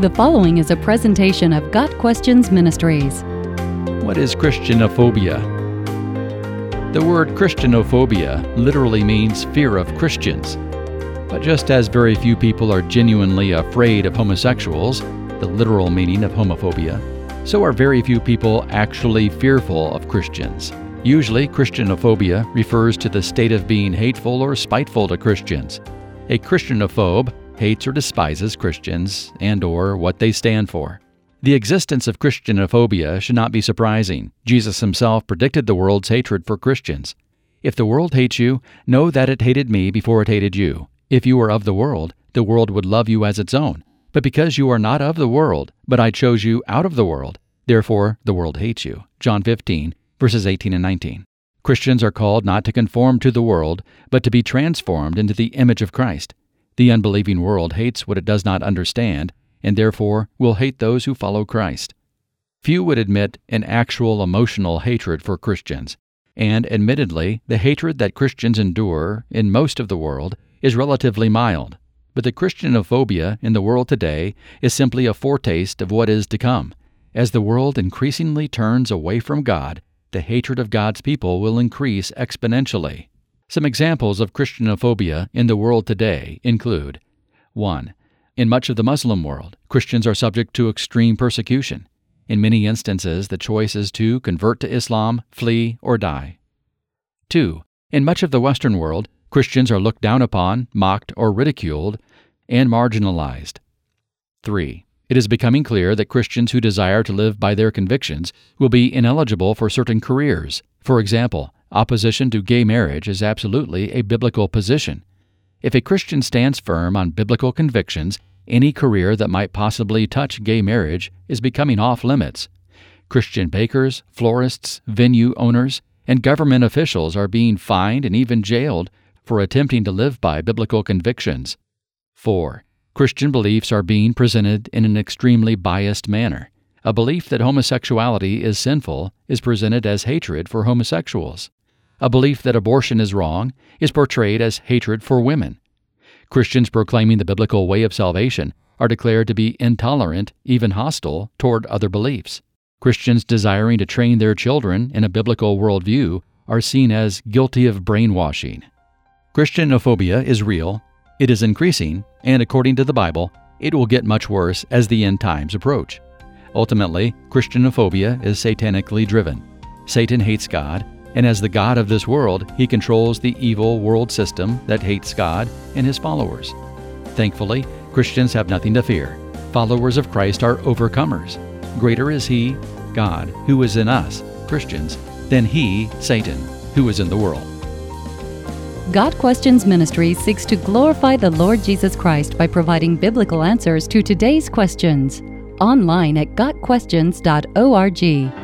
The following is a presentation of Got Questions Ministries. What is Christianophobia? The word Christianophobia literally means fear of Christians. But just as very few people are genuinely afraid of homosexuals, the literal meaning of homophobia, so are very few people actually fearful of Christians. Usually, Christianophobia refers to the state of being hateful or spiteful to Christians. A Christianophobe hates or despises Christians and or what they stand for. The existence of Christianophobia should not be surprising. Jesus himself predicted the world's hatred for Christians. If the world hates you, know that it hated me before it hated you. If you were of the world, the world would love you as its own. But because you are not of the world, but I chose you out of the world, therefore the world hates you. John 15, verses 18 and 19. Christians are called not to conform to the world, but to be transformed into the image of Christ. The unbelieving world hates what it does not understand, and therefore will hate those who follow Christ. Few would admit an actual emotional hatred for Christians, and admittedly, the hatred that Christians endure in most of the world is relatively mild. But the Christianophobia in the world today is simply a foretaste of what is to come. As the world increasingly turns away from God, the hatred of God's people will increase exponentially. Some examples of Christianophobia in the world today include 1. In much of the Muslim world, Christians are subject to extreme persecution. In many instances, the choice is to convert to Islam, flee, or die. 2. In much of the Western world, Christians are looked down upon, mocked, or ridiculed, and marginalized. 3. It is becoming clear that Christians who desire to live by their convictions will be ineligible for certain careers. For example, Opposition to gay marriage is absolutely a biblical position. If a Christian stands firm on biblical convictions, any career that might possibly touch gay marriage is becoming off limits. Christian bakers, florists, venue owners, and government officials are being fined and even jailed for attempting to live by biblical convictions. 4. Christian beliefs are being presented in an extremely biased manner. A belief that homosexuality is sinful is presented as hatred for homosexuals. A belief that abortion is wrong is portrayed as hatred for women. Christians proclaiming the biblical way of salvation are declared to be intolerant, even hostile, toward other beliefs. Christians desiring to train their children in a biblical worldview are seen as guilty of brainwashing. Christianophobia is real, it is increasing, and according to the Bible, it will get much worse as the end times approach. Ultimately, Christianophobia is satanically driven. Satan hates God and as the God of this world, he controls the evil world system that hates God and his followers. Thankfully, Christians have nothing to fear. Followers of Christ are overcomers. Greater is he, God, who is in us, Christians, than he, Satan, who is in the world. Got Questions Ministry seeks to glorify the Lord Jesus Christ by providing biblical answers to today's questions. Online at GotQuestions.org.